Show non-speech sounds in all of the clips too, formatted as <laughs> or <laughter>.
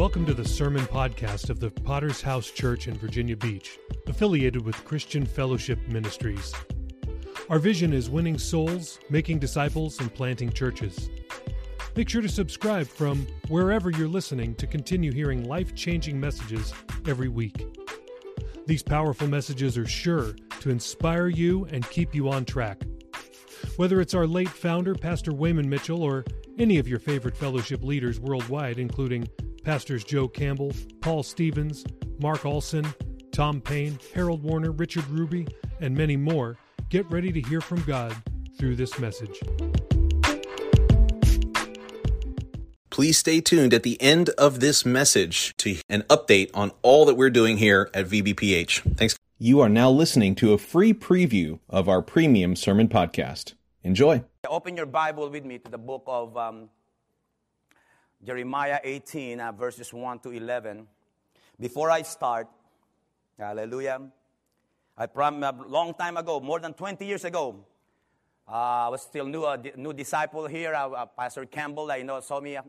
Welcome to the Sermon Podcast of the Potter's House Church in Virginia Beach, affiliated with Christian Fellowship Ministries. Our vision is winning souls, making disciples, and planting churches. Make sure to subscribe from wherever you're listening to continue hearing life changing messages every week. These powerful messages are sure to inspire you and keep you on track. Whether it's our late founder, Pastor Wayman Mitchell, or any of your favorite fellowship leaders worldwide, including Pastors Joe Campbell, Paul Stevens, Mark Olson, Tom Payne, Harold Warner, Richard Ruby, and many more, get ready to hear from God through this message. Please stay tuned at the end of this message to an update on all that we're doing here at VBPH. Thanks. You are now listening to a free preview of our premium sermon podcast. Enjoy. Open your Bible with me to the book of um, Jeremiah 18, uh, verses 1 to 11. Before I start, hallelujah, I promised a long time ago, more than 20 years ago, uh, I was still new, a new disciple here. Uh, uh, Pastor Campbell, I know, saw me uh,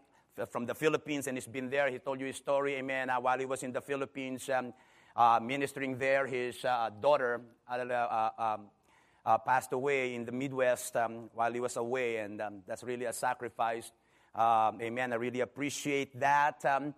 from the Philippines and he's been there. He told you his story, amen. Uh, while he was in the Philippines, um, ministering there, his daughter um, passed away in the Midwest um, while he was away, and um, that's really a sacrifice. Um, amen. I really appreciate that. Um,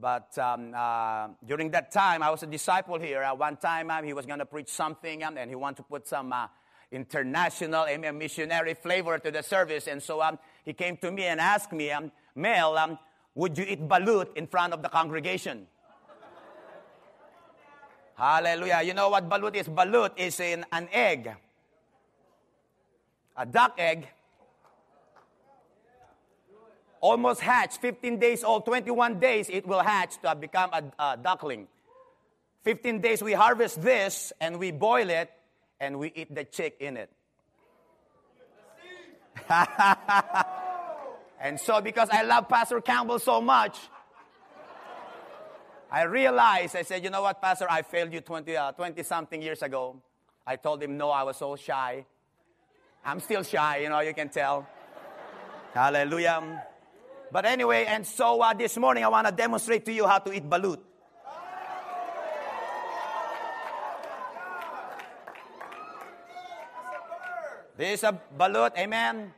but um, uh, during that time, I was a disciple here. Uh, one time, um, he was going to preach something, um, and he wanted to put some uh, international, amen, missionary flavor to the service. And so um, he came to me and asked me, Mel, would you eat balut in front of the congregation? Hallelujah. You know what balut is? Balut is in an egg, a duck egg almost hatched, 15 days old, 21 days it will hatch to become a, a duckling. 15 days we harvest this and we boil it and we eat the chick in it. <laughs> and so, because I love Pastor Campbell so much, I realized, I said, you know what, Pastor, I failed you 20, uh, 20 something years ago. I told him, no, I was so shy. I'm still shy, you know, you can tell. Hallelujah. But anyway, and so uh, this morning I want to demonstrate to you how to eat balut. This is a balut, amen.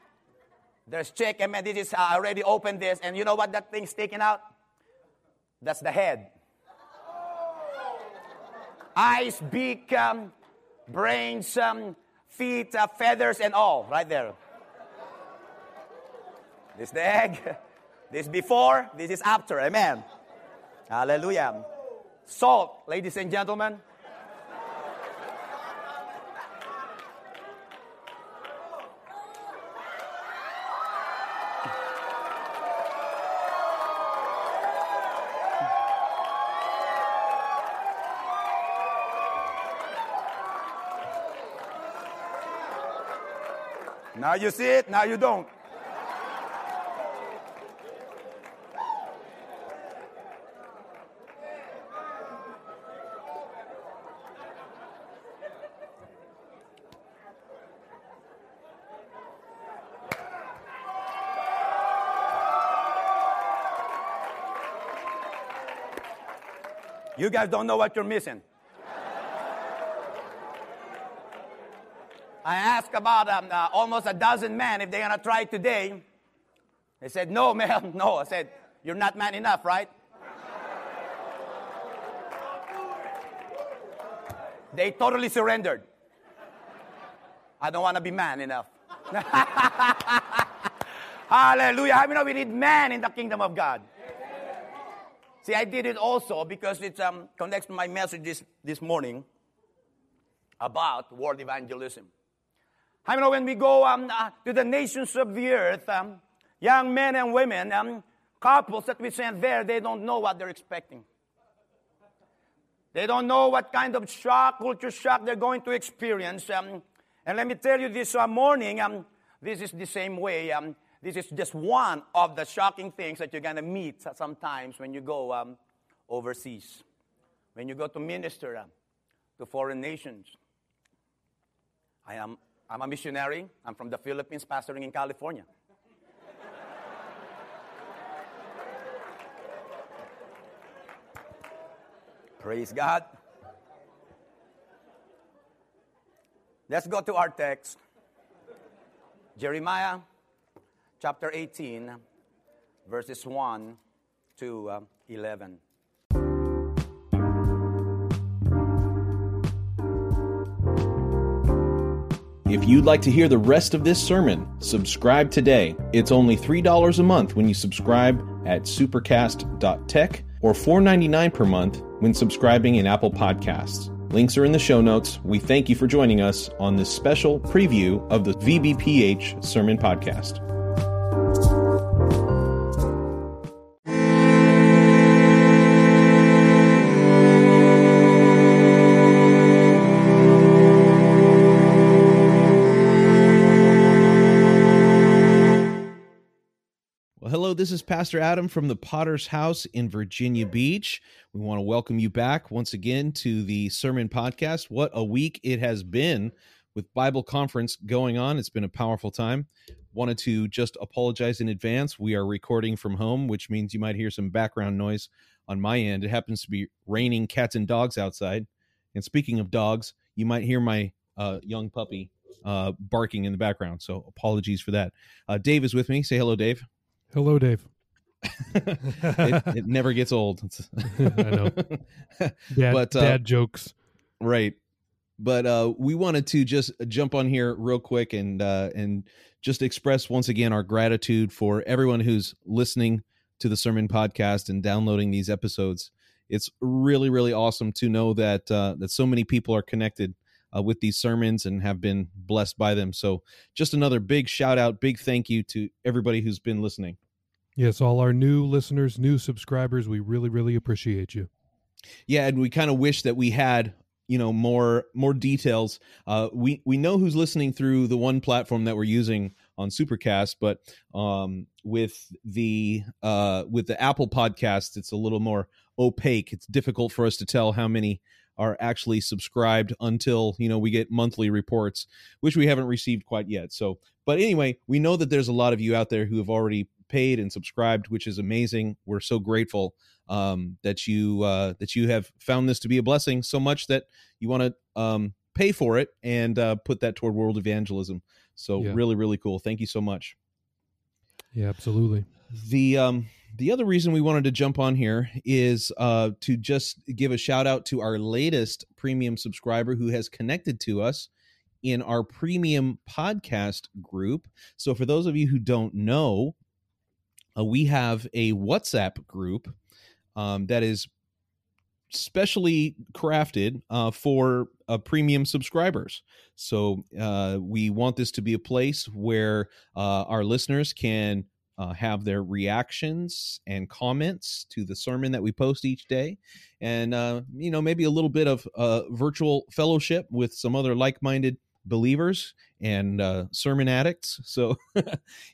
There's chick, amen. This is uh, already opened this, and you know what that thing's taking out? That's the head. Eyes, beak, um, brains, um, feet, uh, feathers, and all, right there. This the egg. <laughs> This before, this is after. Amen. Hallelujah. Salt, ladies and gentlemen. Now you see it, now you don't. You guys don't know what you're missing. I asked about um, uh, almost a dozen men if they're going to try today. They said, No, man, <laughs> no. I said, You're not man enough, right? They totally surrendered. I don't want to be man enough. <laughs> Hallelujah. How many know we need man in the kingdom of God? See, I did it also because it um, connects to my message this, this morning about world evangelism. I know when we go um, uh, to the nations of the earth, um, young men and women, um, couples that we send there, they don't know what they're expecting. They don't know what kind of shock, culture shock they're going to experience. Um, and let me tell you this uh, morning, um, this is the same way. This is just one of the shocking things that you're going to meet sometimes when you go um, overseas, when you go to minister um, to foreign nations. I am I'm a missionary. I'm from the Philippines, pastoring in California. <laughs> Praise God. Let's go to our text. Jeremiah chapter 18, verses 1 to uh, 11. If you'd like to hear the rest of this sermon, subscribe today. It's only $3 a month when you subscribe at supercast.tech or $4.99 per month when subscribing in Apple Podcasts. Links are in the show notes. We thank you for joining us on this special preview of the VBPH Sermon Podcast. This is Pastor Adam from the Potter's House in Virginia Beach. We want to welcome you back once again to the Sermon Podcast. What a week it has been with Bible Conference going on. It's been a powerful time. Wanted to just apologize in advance. We are recording from home, which means you might hear some background noise on my end. It happens to be raining cats and dogs outside. And speaking of dogs, you might hear my uh, young puppy uh, barking in the background. So apologies for that. Uh, Dave is with me. Say hello, Dave. Hello, Dave. <laughs> it, it, never gets old. <laughs> I know. <laughs> Dad, but, uh, dad jokes. Right. But uh, we wanted to just jump on here real quick and uh, and just express once again our gratitude for everyone who's listening to the sermon podcast and downloading these episodes. It's really really awesome to know that uh, that so many people are connected uh, with these sermons and have been blessed by them. So, just another big shout out, big thank you to everybody who's been listening. Yes, all our new listeners, new subscribers, we really, really appreciate you. Yeah, and we kind of wish that we had you know more more details. Uh we we know who's listening through the one platform that we're using on supercast but um with the uh with the apple podcast it's a little more opaque. It's difficult for us to tell how many are actually subscribed until you know we get monthly reports which we haven't received quite yet. So but anyway we know that there's a lot of you out there who have already paid and subscribed, which is amazing. We're so grateful um, that you uh, that you have found this to be a blessing so much that you want to um, pay for it and uh, put that toward world evangelism. So yeah. really, really cool. Thank you so much. Yeah, absolutely. The um, the other reason we wanted to jump on here is uh, to just give a shout out to our latest premium subscriber who has connected to us in our premium podcast group. So, for those of you who don't know, uh, we have a WhatsApp group um, that is specially crafted uh, for uh, premium subscribers. So uh, we want this to be a place where uh, our listeners can uh, have their reactions and comments to the sermon that we post each day, and uh, you know maybe a little bit of virtual fellowship with some other like-minded believers and sermon addicts. So <laughs>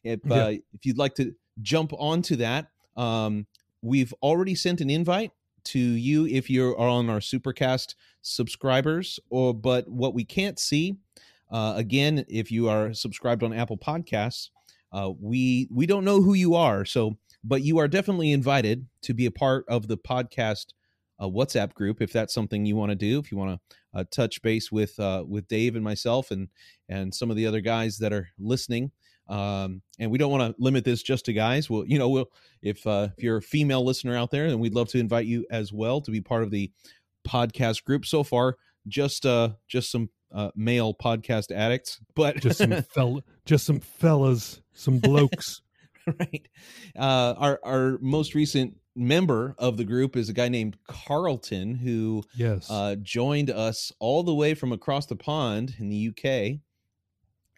if yeah. if you'd like to jump onto that. Um, we've already sent an invite to you if you are on our Supercast subscribers, or but what we can't see, uh, again, if you are subscribed on Apple Podcasts, uh, we we don't know who you are. So, but you are definitely invited to be a part of the podcast uh, WhatsApp group if that's something you want to do. If you want to uh, touch base with uh, with Dave and myself and and some of the other guys that are listening, um, and we don't want to limit this just to guys. Well, you know, we'll if uh, if you're a female listener out there, then we'd love to invite you as well to be part of the podcast group. So far, just uh, just some uh, male podcast addicts, but just some <laughs> fell, just some fellas, some blokes. <laughs> right. Uh, our our most recent member of the group is a guy named Carlton who yes uh, joined us all the way from across the pond in the UK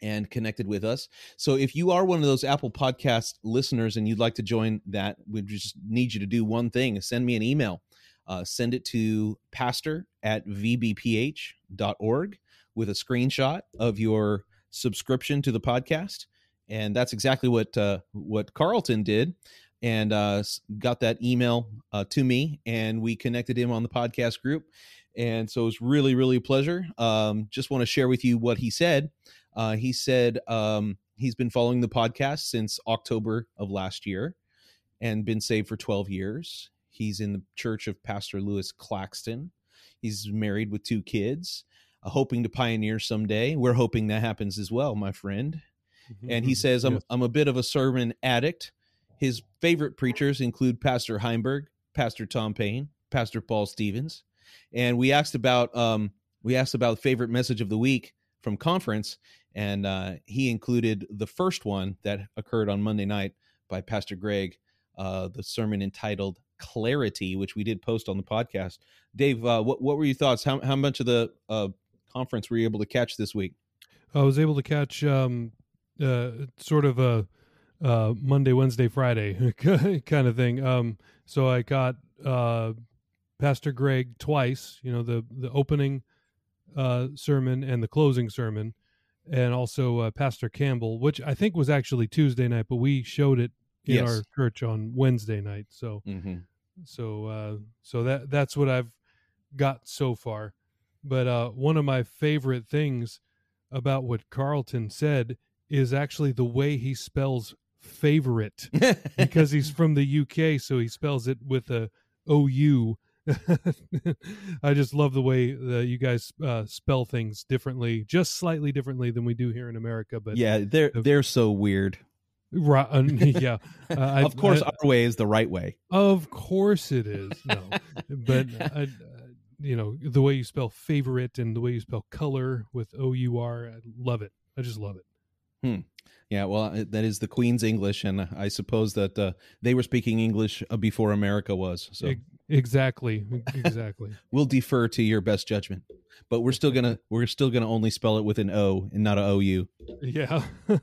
and connected with us. So if you are one of those Apple Podcast listeners and you'd like to join that, we just need you to do one thing: send me an email. Uh, send it to pastor at vbph.org with a screenshot of your subscription to the podcast, and that's exactly what uh, what Carlton did, and uh, got that email uh, to me, and we connected him on the podcast group, and so it was really really a pleasure. Um, just want to share with you what he said. Uh, he said um, he's been following the podcast since October of last year and been saved for 12 years. He's in the church of Pastor Lewis Claxton. He's married with two kids, uh, hoping to pioneer someday. We're hoping that happens as well, my friend. And he <laughs> says, I'm, Yes. I'm a bit of a sermon addict. His favorite preachers include Pastor Heinberg, Pastor Tom Payne, Pastor Paul Stevens. And we asked about um, we asked about favorite message of the week from conference, and uh, he included the first one that occurred on Monday night by Pastor Greg, uh, the sermon entitled "Clarity," which we did post on the podcast. Dave, uh, what what were your thoughts? How how much of the uh, conference were you able to catch this week? I was able to catch um, uh, sort of a uh, Monday, Wednesday, Friday <laughs> kind of thing. Um, so I got Pastor Greg twice. You know the the opening uh, sermon and the closing sermon, and also uh, Pastor Campbell, which I think was actually Tuesday night, but we showed it in Yes. our church on Wednesday night. So Mm-hmm. so uh so that that's what i've got so far but uh one of my favorite things about what carlton said is actually the way he spells favorite because he's <laughs> from the uk so he spells it with a ou <laughs> i just love the way that you guys uh, spell things differently just slightly differently than we do here in america but yeah, they're they're so weird. Ri- uh, <laughs> yeah uh, <laughs> I- of course, I- our way is the right way. Of course it is. No, but I, uh, you know the way you spell favorite and the way you spell color with O U R. I love it. I just love it. Yeah, well, uh, that is the Queen's English, and I suppose that uh, they were speaking English uh, before America was. So exactly, <laughs> exactly. we'll defer to your best judgment, but we're still gonna we're still gonna only spell it with an O and not a O U. yeah. <laughs>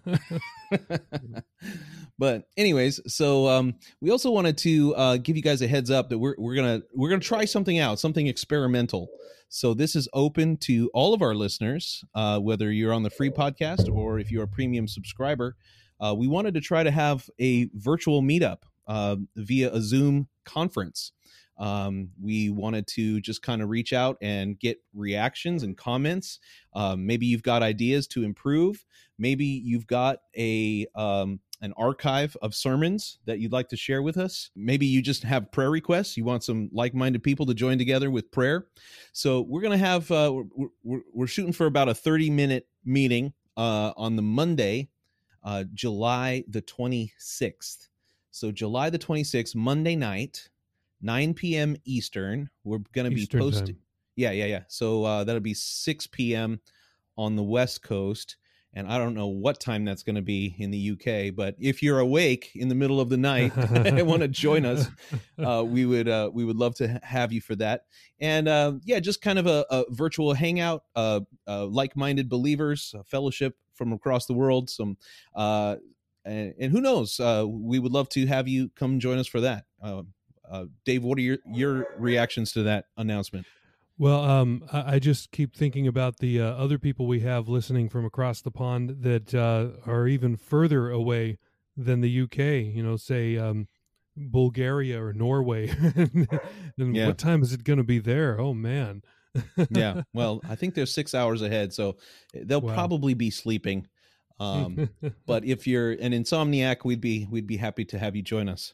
but anyways, so um, we also wanted to uh, give you guys a heads up that we're we're gonna we're gonna try something out, something experimental. So this is open to all of our listeners, uh, whether you're on the free podcast or if you're a premium subscriber. Uh, we wanted to try to have a virtual meetup uh, via a Zoom conference. Um, we wanted to just kind of reach out and get reactions and comments. Um, maybe you've got ideas to improve. Maybe you've got a um, an archive of sermons that you'd like to share with us. Maybe you just have prayer requests. You want some like minded people to join together with prayer. So we're gonna have uh, we're, we're, we're shooting for about a thirty minute meeting uh, on the Monday, uh, July the twenty sixth. So July the twenty sixth, Monday night, nine p.m. Eastern. We're gonna be posting. Yeah, yeah, yeah. So uh, that'll be 6 p.m. on the West Coast. And I don't know what time that's going to be in the UK, but if you're awake in the middle of the night <laughs> and want to join us, <laughs> uh, we would uh, we would love to have you for that. And uh, yeah, just kind of a, a virtual hangout, uh, uh, like-minded believers, fellowship from across the world. Some uh, and, and who knows, uh, we would love to have you come join us for that. Uh, uh, Dave, what are your your reactions to that announcement? Well, um, I, I just keep thinking about the uh, other people we have listening from across the pond that uh, are even further away than the UK. You know, say um, Bulgaria or Norway. <laughs> and Yeah. what time is it going to be there? Oh man. yeah <laughs> well i think they're six hours ahead so eh, they'll Wow. probably be sleeping um <laughs> but if you're an insomniac we'd be we'd be happy to have you join us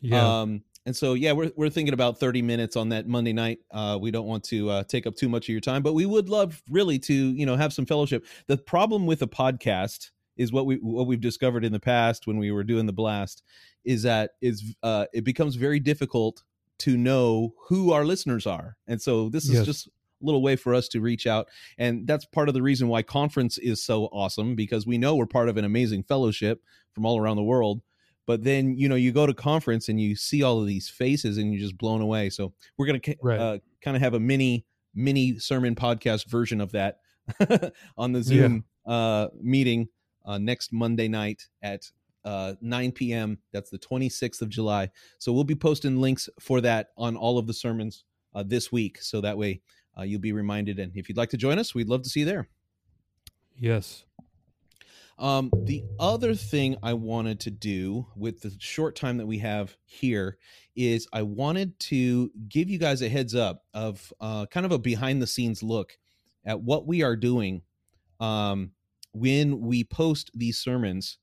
yeah. um and so yeah we're, we're thinking about 30 minutes on that monday night. Uh we don't want to uh take up too much of your time but we would love really to you know have some fellowship. The problem with a podcast is what we what we've discovered in the past when we were doing the blast is that is uh it becomes very difficult to know who our listeners are. And so this is Yes. just a little way for us to reach out and that's part of the reason why conference is so awesome because we know we're part of an amazing fellowship from all around the world but then you know you go to conference and you see all of these faces and you're just blown away. So we're going to Right. uh, kind of have a mini mini sermon podcast version of that <laughs> on the zoom uh, meeting uh, next monday night at uh, 9 p.m that's the 26th of july. So we'll be posting links for that on all of the sermons uh, this week. So that way uh, you'll be reminded. And if you'd like to join us we'd love to see you there. Yes. Um, the other thing I wanted to do with the short time that we have here is I wanted to give you guys a heads up of uh, kind of a behind the scenes look at what we are doing um, when we post these sermons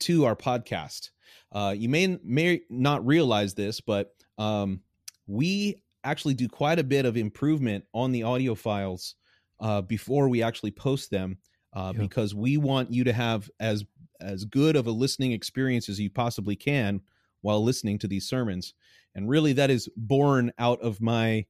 to our podcast. Uh, you may may not realize this, but um, we actually do quite a bit of improvement on the audio files uh, before we actually post them, uh, Yeah. because we want you to have as as good of a listening experience as you possibly can while listening to these sermons. And really, that is born out of my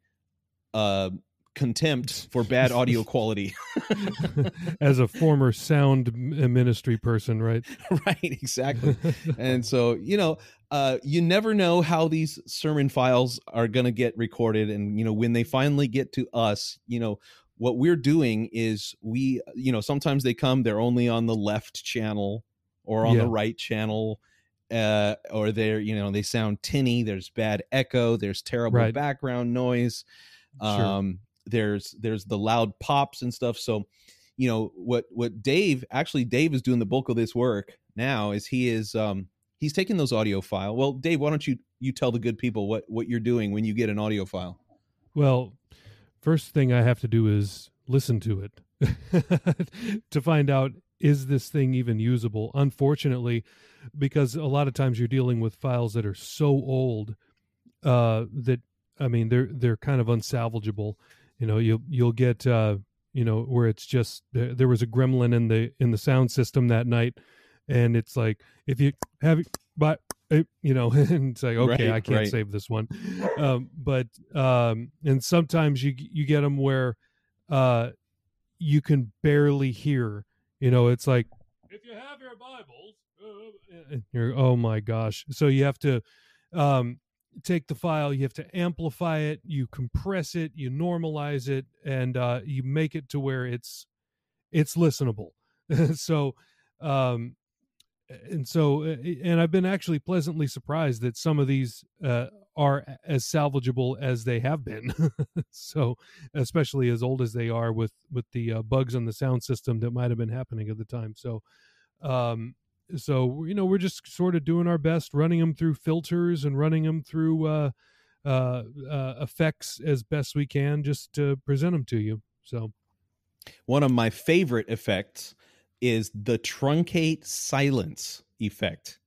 uh, contempt for bad audio quality. <laughs> <laughs> As a former sound ministry person, right? <laughs> right, exactly. and so you know uh you never know how these sermon files are going to get recorded and you know when they finally get to us you know what we're doing is we you know sometimes they come they're only on the left channel or on Yeah. the right channel uh or they're you know they sound tinny there's bad echo there's terrible Right. background noise Sure. um there's there's the loud pops and stuff so you know what what dave actually dave is doing the bulk of this work now is he is um he's taking those audio file well dave why don't you you tell the good people what what you're doing when you get an audio file Well, first thing I have to do is listen to it <laughs> to find out is this thing even usable. Unfortunately, because a lot of times you're dealing with files that are so old uh, that I mean they're they're kind of unsalvageable. You know, you'll you'll get uh, you know where it's just there, there was a gremlin in the in the sound system that night, and it's like if you have but you know <laughs> and like okay Right, I can't right. save this one, um, but um, and sometimes you you get them where uh, you can barely hear. You know, it's like if you have your Bibles, uh, you're oh my gosh. So you have to um, take the file, you have to amplify it, you compress it, you normalize it, and uh, you make it to where it's it's listenable. <laughs> so um and so uh, and i've been actually pleasantly surprised that some of these uh, are as salvageable as they have been. <laughs> So especially as old as they are with with the uh, bugs on the sound system that might have been happening at the time. So um so you know we're just sort of doing our best running them through filters and running them through uh uh, uh effects as best we can just to present them to you. So. One of my favorite effects is the truncate silence effect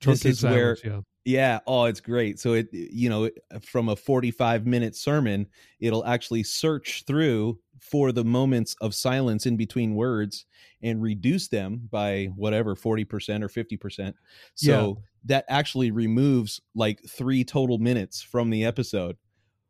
this truncate is where silence, Yeah. Oh, it's great. So it, you know, from a 45 minute sermon, it'll actually search through for the moments of silence in between words and reduce them by whatever 40% or 50%. So that actually removes like three total minutes from the episode,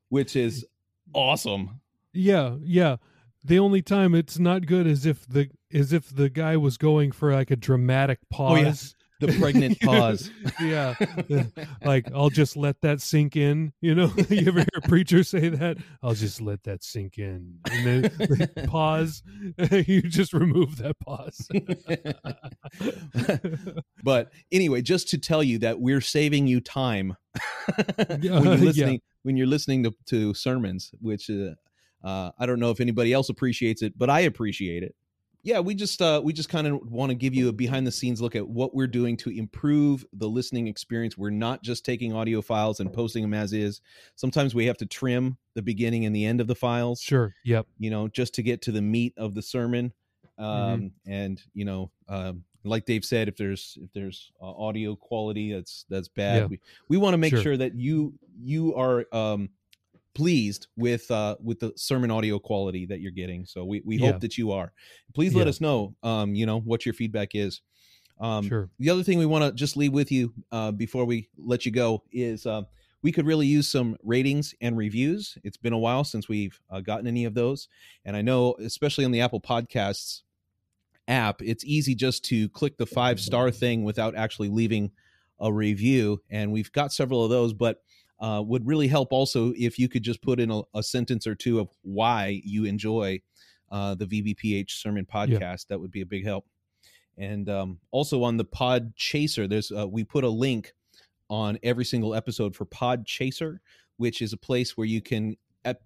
which is awesome. Yeah, yeah. The only time it's not good is if the is if the guy was going for like a dramatic pause. Oh, yeah. The pregnant <laughs> pause. yeah. <laughs> <laughs> like I'll just let that sink in, you know? you ever hear a preacher say that? I'll just let that sink in. And then pause. you just remove that pause. but anyway, just to tell you that we're saving you time when you're yeah. listening when you're listening to, to sermons, which uh, uh, I don't know if anybody else appreciates it, but I appreciate it. Yeah, we just uh, we just kind of want to give you a behind the scenes look at what we're doing to improve the listening experience. We're not just taking audio files and posting them as is. Sometimes we have to trim the beginning and the end of the files Sure. Yep. you know, just to get to the meat of the sermon. Um, Mm-hmm. And you know, um, like Dave said, if there's if there's uh, audio quality that's that's bad, Yeah. we we want to make Sure. sure that you you are um, pleased with uh, with the sermon audio quality that you're getting. So we we Yeah. hope that you are. Please let Yeah. us know. Um, you know what your feedback is. Um, Sure. the other thing we want to just leave with you uh, before we let you go is uh, we could really use some ratings and reviews. It's been a while since we've uh, gotten any of those, and I know, especially on the Apple Podcasts app, it's easy just to click the five star thing without actually leaving a review. And we've got several of those, but uh, would really help also if you could just put in a, a sentence or two of why you enjoy uh, the VBPH Sermon Podcast. That would be a big help. And um, also on the Podchaser, there's uh, we put a link on every single episode for Podchaser, which is a place where you can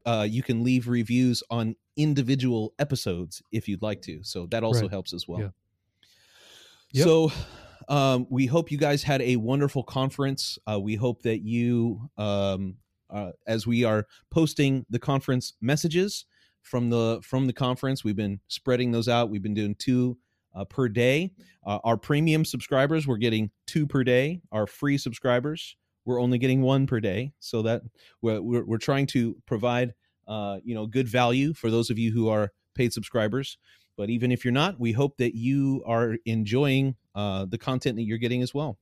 uh, you can leave reviews on individual episodes if you'd like to. So that also Right. helps as well. Yeah. Yep. So um, we hope you guys had a wonderful conference. Uh, we hope that you, um, uh, as we are posting the conference messages from the from the conference, we've been spreading those out. We've been doing two uh, per day. Uh, our premium subscribers, we're getting two per day. Our free subscribers, we're only getting one per day. So that we're, we're, we're trying to provide, uh, you know, good value for those of you who are paid subscribers. But even if you're not, we hope that you are enjoying uh, the content that you're getting as well.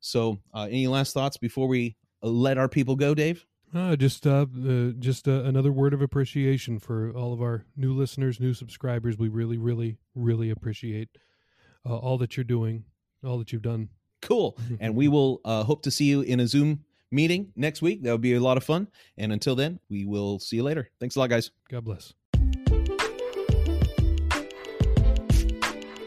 So, uh, any last thoughts before we let our people go, Dave? Uh, just uh, uh, just uh, another word of appreciation for all of our new listeners, new subscribers. We really, really, really appreciate uh, all that you're doing, all that you've done. Cool. <laughs> and we will uh, hope to see you in a Zoom meeting next week. That would be a lot of fun. And until then, we will see you later. Thanks a lot, guys. God bless.